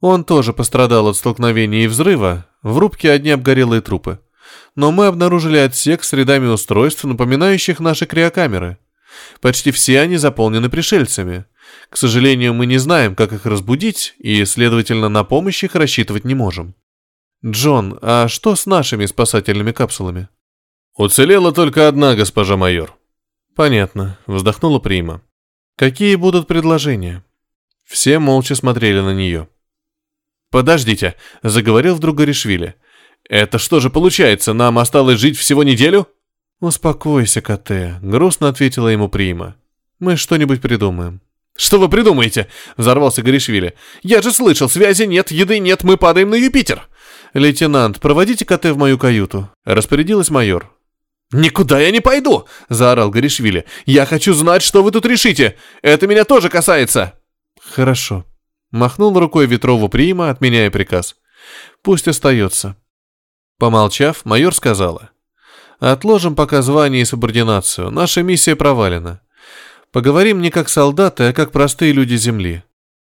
Он тоже пострадал от столкновения и взрыва, в рубке одни обгорелые трупы. Но мы обнаружили отсек с рядами устройств, напоминающих наши криокамеры. Почти все они заполнены пришельцами. К сожалению, мы не знаем, как их разбудить, и, следовательно, на помощь их рассчитывать не можем. Джон, а что с нашими спасательными капсулами? Уцелела только одна, госпожа майор. Понятно, вздохнула Прима. Какие будут предложения? Все молча смотрели на нее. «Подождите», — заговорил вдруг Горишвили. «Это что же получается, нам осталось жить всего неделю?» «Успокойся, КТ», — грустно ответила ему Прима. «Мы что-нибудь придумаем». «Что вы придумаете?» — взорвался Горишвили. «Я же слышал, связи нет, еды нет, мы падаем на Юпитер!» «Лейтенант, проводите КТ в мою каюту», — распорядилась майор. «Никуда я не пойду!» — заорал Горишвили. «Я хочу знать, что вы тут решите! Это меня тоже касается!» «Хорошо», — махнул рукой Ветрову Прима, отменяя приказ. «Пусть остается». Помолчав, майор сказала. «Отложим пока звание и субординацию. Наша миссия провалена. Поговорим не как солдаты, а как простые люди Земли.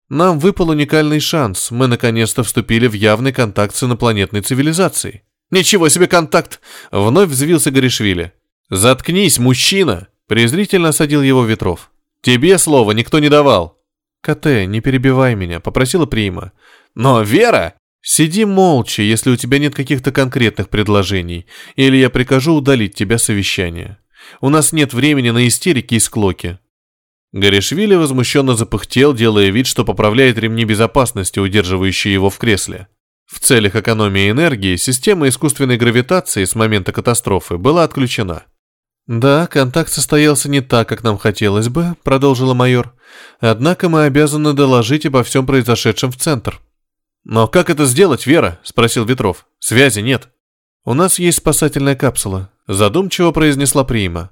Нам выпал уникальный шанс. Мы наконец-то вступили в явный контакт с инопланетной цивилизацией. Ничего себе контакт! Вновь взвился Горишвили. Заткнись, мужчина! Презрительно осадил его Ветров. Тебе слова никто не давал. КТ, не перебивай меня, попросила Прима. Но Вера... Сиди молча, если у тебя нет каких-то конкретных предложений, или я прикажу удалить тебя совещание. У нас нет времени на истерики и склоки. Горишвили возмущенно запыхтел, делая вид, что поправляет ремни безопасности, удерживающие его в кресле. В целях экономии энергии система искусственной гравитации с момента катастрофы была отключена. «Да, контакт состоялся не так, как нам хотелось бы», — продолжила майор. «Однако мы обязаны доложить обо всем произошедшем в центр». «Но как это сделать, Вера?» — спросил Ветров. «Связи нет». «У нас есть спасательная капсула», — задумчиво произнесла Прима.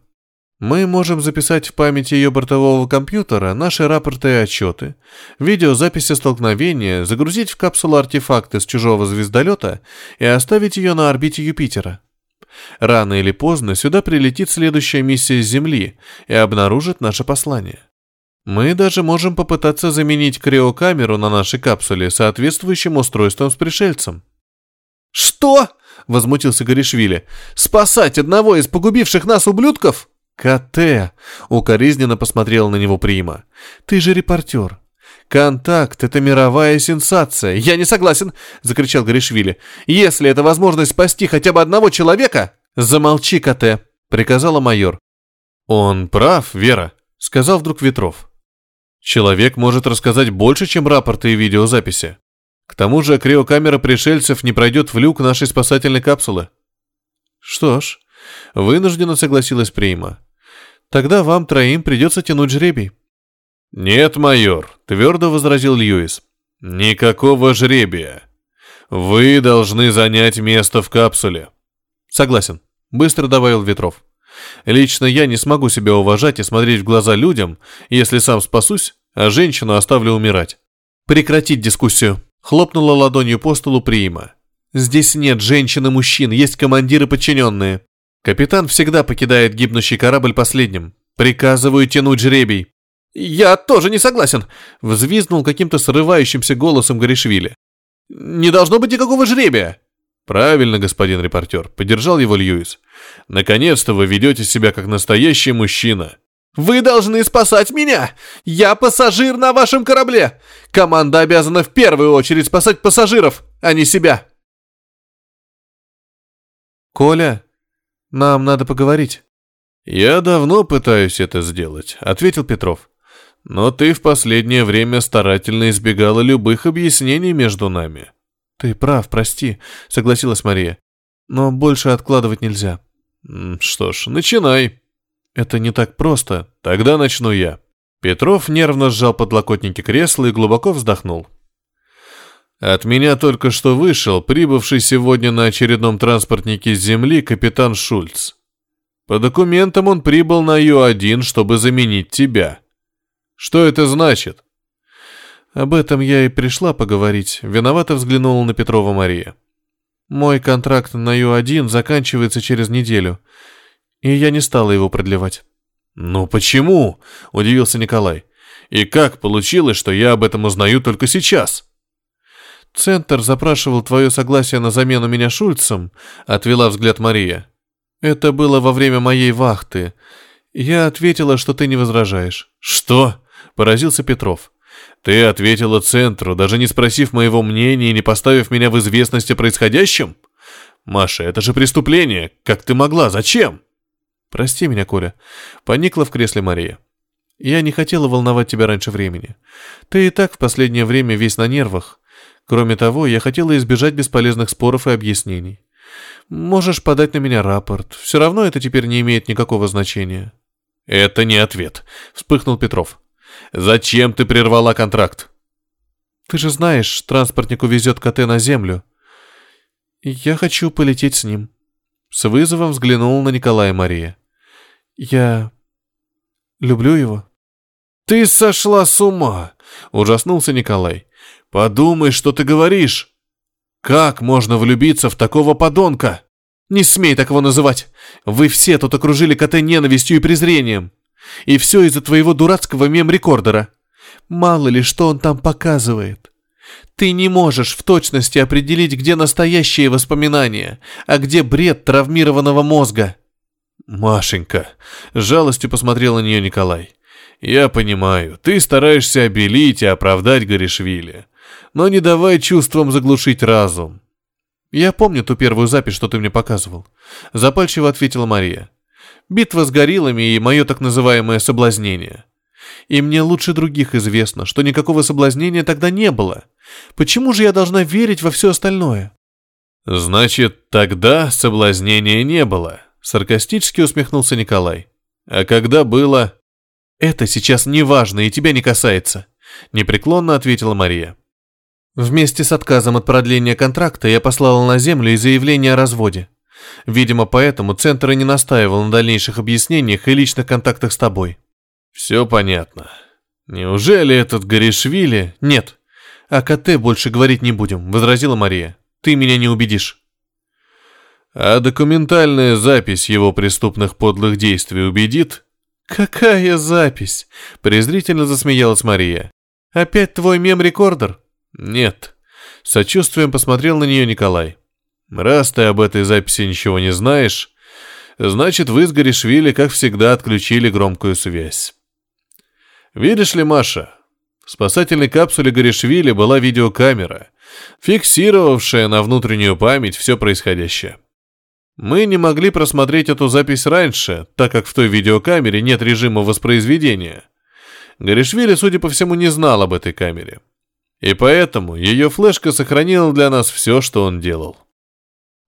Мы можем записать в памяти ее бортового компьютера наши рапорты и отчеты, видеозаписи столкновения, загрузить в капсулу артефакты с чужого звездолета и оставить ее на орбите Юпитера. Рано или поздно сюда прилетит следующая миссия с Земли и обнаружит наше послание. Мы даже можем попытаться заменить криокамеру на нашей капсуле соответствующим устройством с пришельцем. «Что?» — возмутился Горишвили. «Спасать одного из погубивших нас ублюдков?» КТ!» — укоризненно посмотрел на него Прима. «Ты же репортер. Контакт — это мировая сенсация. Я не согласен!» — закричал Горишвили. «Если это возможность спасти хотя бы одного человека...» «Замолчи, КТ!» — приказала майор. «Он прав, Вера», — сказал вдруг Ветров. «Человек может рассказать больше, чем рапорты и видеозаписи. К тому же криокамера пришельцев не пройдет в люк нашей спасательной капсулы». «Что ж», — вынужденно согласилась Прима. Тогда вам троим придется тянуть жребий». «Нет, майор», — твердо возразил Льюис. «Никакого жребия. Вы должны занять место в капсуле. Согласен, быстро добавил Ветров. Лично я не смогу себя уважать и смотреть в глаза людям, если сам спасусь, а женщину оставлю умирать. Прекратить дискуссию. Хлопнула ладонью по столу Приима. Здесь нет женщин и мужчин, есть командиры подчиненные. Капитан всегда покидает гибнущий корабль последним. Приказываю тянуть жребий. «Я тоже не согласен», — взвизгнул каким-то срывающимся голосом Горишвили. «Не должно быть никакого жребия». «Правильно, господин репортер», — поддержал его Льюис. «Наконец-то вы ведете себя как настоящий мужчина». «Вы должны спасать меня! Я пассажир на вашем корабле! Команда обязана в первую очередь спасать пассажиров, а не себя!» «Коля, нам надо поговорить». «Я давно пытаюсь это сделать», — ответил Петров. «Но ты в последнее время старательно избегала любых объяснений между нами». «Ты прав, прости», — согласилась Мария. «Но больше откладывать нельзя». «Что ж, начинай». «Это не так просто». «Тогда начну я». Петров нервно сжал подлокотники кресла и глубоко вздохнул. От меня только что вышел прибывший сегодня на очередном транспортнике с земли капитан Шульц. По документам он прибыл на Ю-1, чтобы заменить тебя. Что это значит? Об этом я и пришла поговорить. Виновато взглянула на Петрова Мария. Мой контракт на Ю-1 заканчивается через неделю, и я не стала его продлевать. «Ну почему?» – удивился Николай. «И как получилось, что я об этом узнаю только сейчас?» «Центр запрашивал твое согласие на замену меня Шульцем», — отвела взгляд Мария. «Это было во время моей вахты. Я ответила, что ты не возражаешь». «Что?» — поразился Петров. «Ты ответила Центру, даже не спросив моего мнения и не поставив меня в известность о происходящем? Маша, это же преступление. Как ты могла? Зачем?» «Прости меня, Коля», — поникла в кресле Мария. «Я не хотела волновать тебя раньше времени. Ты и так в последнее время весь на нервах. Кроме того, я хотела избежать бесполезных споров и объяснений. Можешь подать на меня рапорт. Все равно это теперь не имеет никакого значения. Это не ответ, вспыхнул Петров. Зачем ты прервала контракт? Ты же знаешь, транспортник увезет КТ на землю. Я хочу полететь с ним. С вызовом взглянул на Николая Мария. Я люблю его. Ты сошла с ума, ужаснулся Николай. Подумай, что ты говоришь. Как можно влюбиться в такого подонка? Не смей такого называть. Вы все тут окружили КТ ненавистью и презрением. И все из-за твоего дурацкого мем-рекордера. Мало ли, что он там показывает. Ты не можешь в точности определить, где настоящие воспоминания, а где бред травмированного мозга. Машенька, жалостью посмотрел на нее Николай. Я понимаю, ты стараешься обелить и оправдать Горишвили но не давай чувствам заглушить разум. Я помню ту первую запись, что ты мне показывал. Запальчиво ответила Мария. Битва с гориллами и мое так называемое соблазнение. И мне лучше других известно, что никакого соблазнения тогда не было. Почему же я должна верить во все остальное? Значит, тогда соблазнения не было, саркастически усмехнулся Николай. А когда было? Это сейчас не важно и тебя не касается, непреклонно ответила Мария. Вместе с отказом от продления контракта я послал на землю и заявление о разводе. Видимо, поэтому Центр и не настаивал на дальнейших объяснениях и личных контактах с тобой. Все понятно. Неужели этот Горишвили... Нет. О КТ больше говорить не будем, возразила Мария. Ты меня не убедишь. А документальная запись его преступных подлых действий убедит? Какая запись? Презрительно засмеялась Мария. Опять твой мем-рекордер? «Нет». Сочувствием посмотрел на нее Николай. «Раз ты об этой записи ничего не знаешь, значит, вы с Горишвили, как всегда, отключили громкую связь. Видишь ли, Маша, в спасательной капсуле Горишвили была видеокамера, фиксировавшая на внутреннюю память все происходящее. Мы не могли просмотреть эту запись раньше, так как в той видеокамере нет режима воспроизведения. Горишвили, судя по всему, не знал об этой камере. И поэтому ее флешка сохранила для нас все, что он делал.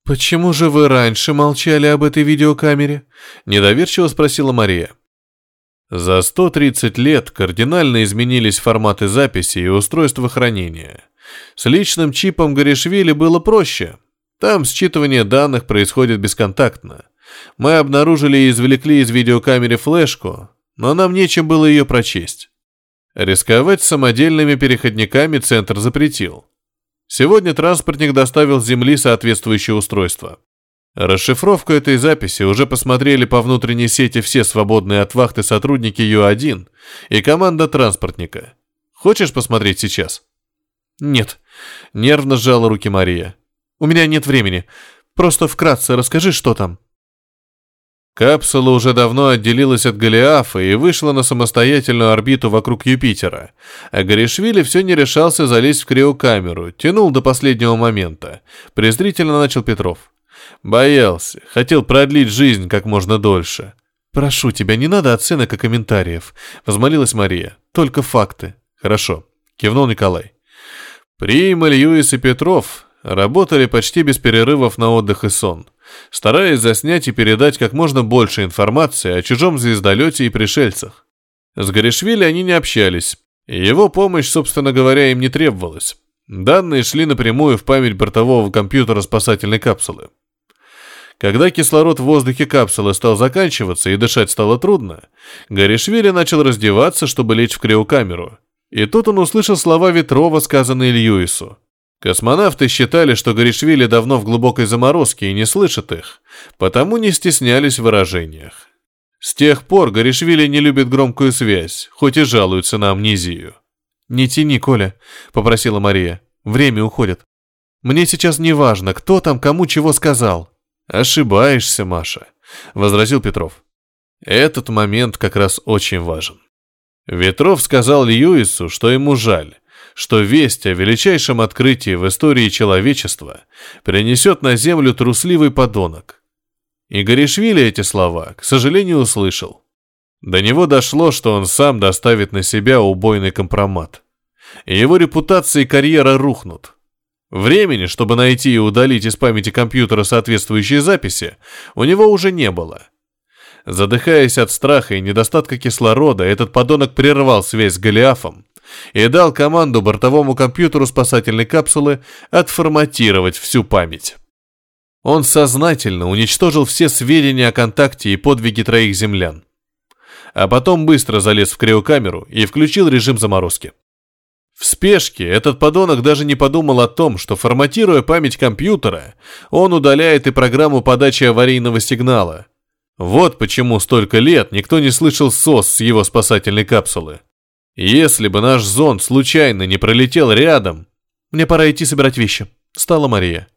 «Почему же вы раньше молчали об этой видеокамере?» – недоверчиво спросила Мария. За 130 лет кардинально изменились форматы записи и устройства хранения. С личным чипом Горишвили было проще. Там считывание данных происходит бесконтактно. Мы обнаружили и извлекли из видеокамеры флешку, но нам нечем было ее прочесть. Рисковать самодельными переходниками центр запретил. Сегодня транспортник доставил с Земли соответствующее устройство. Расшифровку этой записи уже посмотрели по внутренней сети все свободные от вахты сотрудники Ю-1 и команда транспортника. Хочешь посмотреть сейчас? Нет. Нервно сжала руки Мария. У меня нет времени. Просто вкратце расскажи, что там. Капсула уже давно отделилась от Голиафа и вышла на самостоятельную орбиту вокруг Юпитера, а Горишвили все не решался залезть в криокамеру, тянул до последнего момента. Презрительно начал Петров. Боялся, хотел продлить жизнь как можно дольше. «Прошу тебя, не надо оценок и комментариев», — возмолилась Мария. «Только факты». «Хорошо», — кивнул Николай. Прима, Льюис и Петров работали почти без перерывов на отдых и сон стараясь заснять и передать как можно больше информации о чужом звездолете и пришельцах. С Горишвили они не общались, его помощь, собственно говоря, им не требовалась. Данные шли напрямую в память бортового компьютера спасательной капсулы. Когда кислород в воздухе капсулы стал заканчиваться и дышать стало трудно, Горишвили начал раздеваться, чтобы лечь в криокамеру. И тут он услышал слова Ветрова, сказанные Льюису. Космонавты считали, что Горишвили давно в глубокой заморозке и не слышат их, потому не стеснялись в выражениях. С тех пор Горишвили не любит громкую связь, хоть и жалуется на амнезию. «Не тяни, Коля», — попросила Мария. «Время уходит. Мне сейчас не важно, кто там кому чего сказал». «Ошибаешься, Маша», — возразил Петров. «Этот момент как раз очень важен». Ветров сказал Льюису, что ему жаль, что весть о величайшем открытии в истории человечества принесет на землю трусливый подонок. И Горишвили эти слова, к сожалению, услышал. До него дошло, что он сам доставит на себя убойный компромат. Его репутация и карьера рухнут. Времени, чтобы найти и удалить из памяти компьютера соответствующие записи, у него уже не было. Задыхаясь от страха и недостатка кислорода, этот подонок прервал связь с Голиафом и дал команду бортовому компьютеру спасательной капсулы отформатировать всю память. Он сознательно уничтожил все сведения о контакте и подвиге троих землян. А потом быстро залез в криокамеру и включил режим заморозки. В спешке этот подонок даже не подумал о том, что форматируя память компьютера, он удаляет и программу подачи аварийного сигнала. Вот почему столько лет никто не слышал СОС с его спасательной капсулы. Если бы наш зонд случайно не пролетел рядом... Мне пора идти собирать вещи. Стала Мария.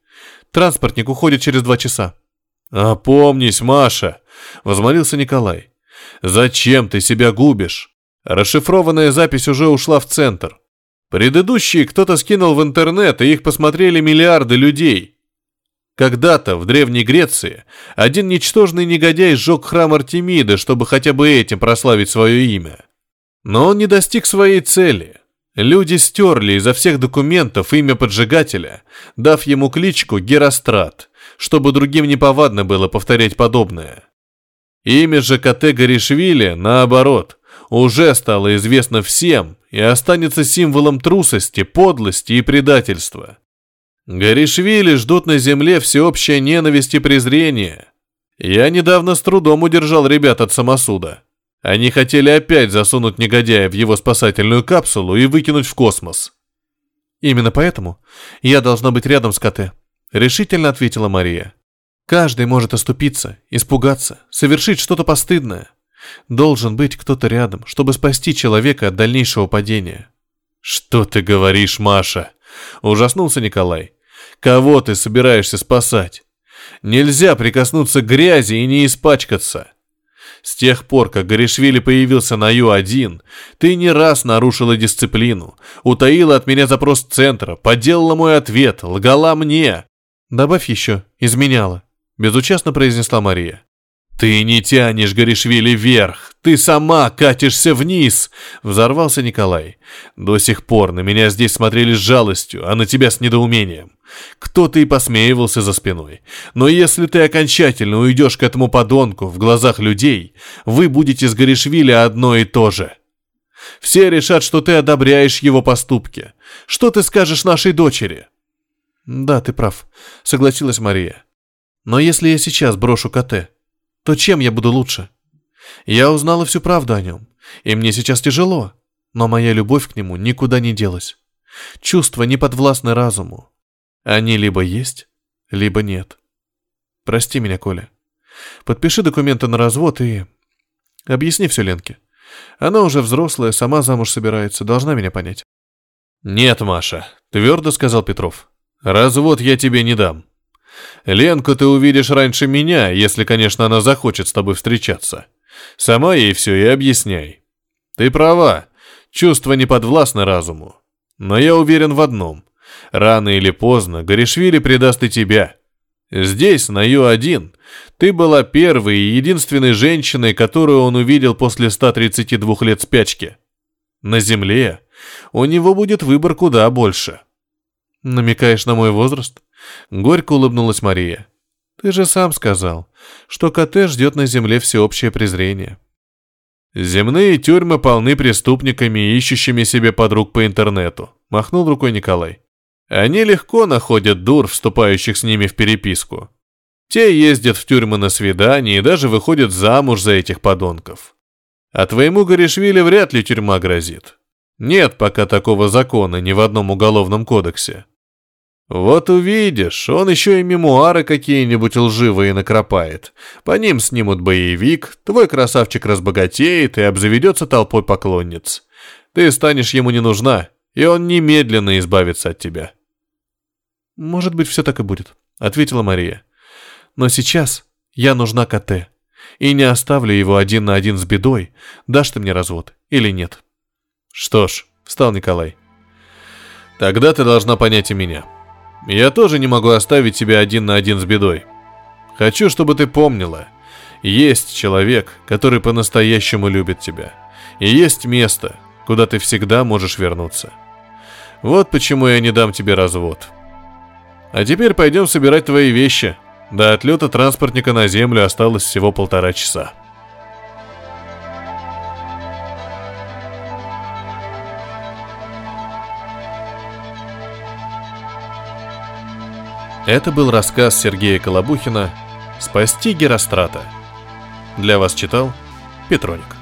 Транспортник уходит через два часа. «Опомнись, Маша!» — возмолился Николай. «Зачем ты себя губишь? Расшифрованная запись уже ушла в центр. Предыдущие кто-то скинул в интернет, и их посмотрели миллиарды людей. Когда-то в Древней Греции один ничтожный негодяй сжег храм Артемиды, чтобы хотя бы этим прославить свое имя. Но он не достиг своей цели. Люди стерли изо всех документов имя поджигателя, дав ему кличку Герострат, чтобы другим неповадно было повторять подобное. Имя же КТ Горишвили, наоборот, уже стало известно всем и останется символом трусости, подлости и предательства. Горишвили ждут на земле всеобщая ненависть и презрение. Я недавно с трудом удержал ребят от самосуда. Они хотели опять засунуть негодяя в его спасательную капсулу и выкинуть в космос. «Именно поэтому я должна быть рядом с КТ», — решительно ответила Мария. «Каждый может оступиться, испугаться, совершить что-то постыдное. Должен быть кто-то рядом, чтобы спасти человека от дальнейшего падения». «Что ты говоришь, Маша?» — ужаснулся Николай. «Кого ты собираешься спасать? Нельзя прикоснуться к грязи и не испачкаться. С тех пор, как Горишвили появился на Ю-1, ты не раз нарушила дисциплину, утаила от меня запрос центра, подделала мой ответ, лгала мне. Добавь еще, изменяла, безучастно произнесла Мария. «Ты не тянешь Горишвили вверх, ты сама катишься вниз!» Взорвался Николай. «До сих пор на меня здесь смотрели с жалостью, а на тебя с недоумением. Кто-то и посмеивался за спиной. Но если ты окончательно уйдешь к этому подонку в глазах людей, вы будете с Горишвили одно и то же. Все решат, что ты одобряешь его поступки. Что ты скажешь нашей дочери?» «Да, ты прав», — согласилась Мария. «Но если я сейчас брошу КТ, то чем я буду лучше? Я узнала всю правду о нем, и мне сейчас тяжело, но моя любовь к нему никуда не делась. Чувства не подвластны разуму. Они либо есть, либо нет. Прости меня, Коля. Подпиши документы на развод и... Объясни все Ленке. Она уже взрослая, сама замуж собирается, должна меня понять. «Нет, Маша», — твердо сказал Петров. «Развод я тебе не дам. Ленку ты увидишь раньше меня, если, конечно, она захочет с тобой встречаться. Сама ей все и объясняй. Ты права, чувства не подвластны разуму. Но я уверен в одном. Рано или поздно Горишвили предаст и тебя. Здесь, на Ю-1, ты была первой и единственной женщиной, которую он увидел после 132 лет спячки. На Земле у него будет выбор куда больше. Намекаешь на мой возраст? Горько улыбнулась Мария. Ты же сам сказал, что КТ ждет на Земле всеобщее презрение. Земные тюрьмы полны преступниками, ищущими себе подруг по интернету, махнул рукой Николай. Они легко находят дур, вступающих с ними в переписку. Те ездят в тюрьмы на свидания и даже выходят замуж за этих подонков. А твоему Горишвили вряд ли тюрьма грозит. Нет пока такого закона ни в одном уголовном кодексе. Вот увидишь, он еще и мемуары какие-нибудь лживые накропает. По ним снимут боевик, твой красавчик разбогатеет и обзаведется толпой поклонниц. Ты станешь ему не нужна, и он немедленно избавится от тебя. «Может быть, все так и будет», — ответила Мария. «Но сейчас я нужна КТ, и не оставлю его один на один с бедой, дашь ты мне развод или нет». «Что ж», — встал Николай, — «тогда ты должна понять и меня». Я тоже не могу оставить тебя один на один с бедой. Хочу, чтобы ты помнила, есть человек, который по-настоящему любит тебя. И есть место, куда ты всегда можешь вернуться. Вот почему я не дам тебе развод. А теперь пойдем собирать твои вещи. До отлета транспортника на землю осталось всего полтора часа. Это был рассказ Сергея Колобухина «Спасти Герострата». Для вас читал Петроник.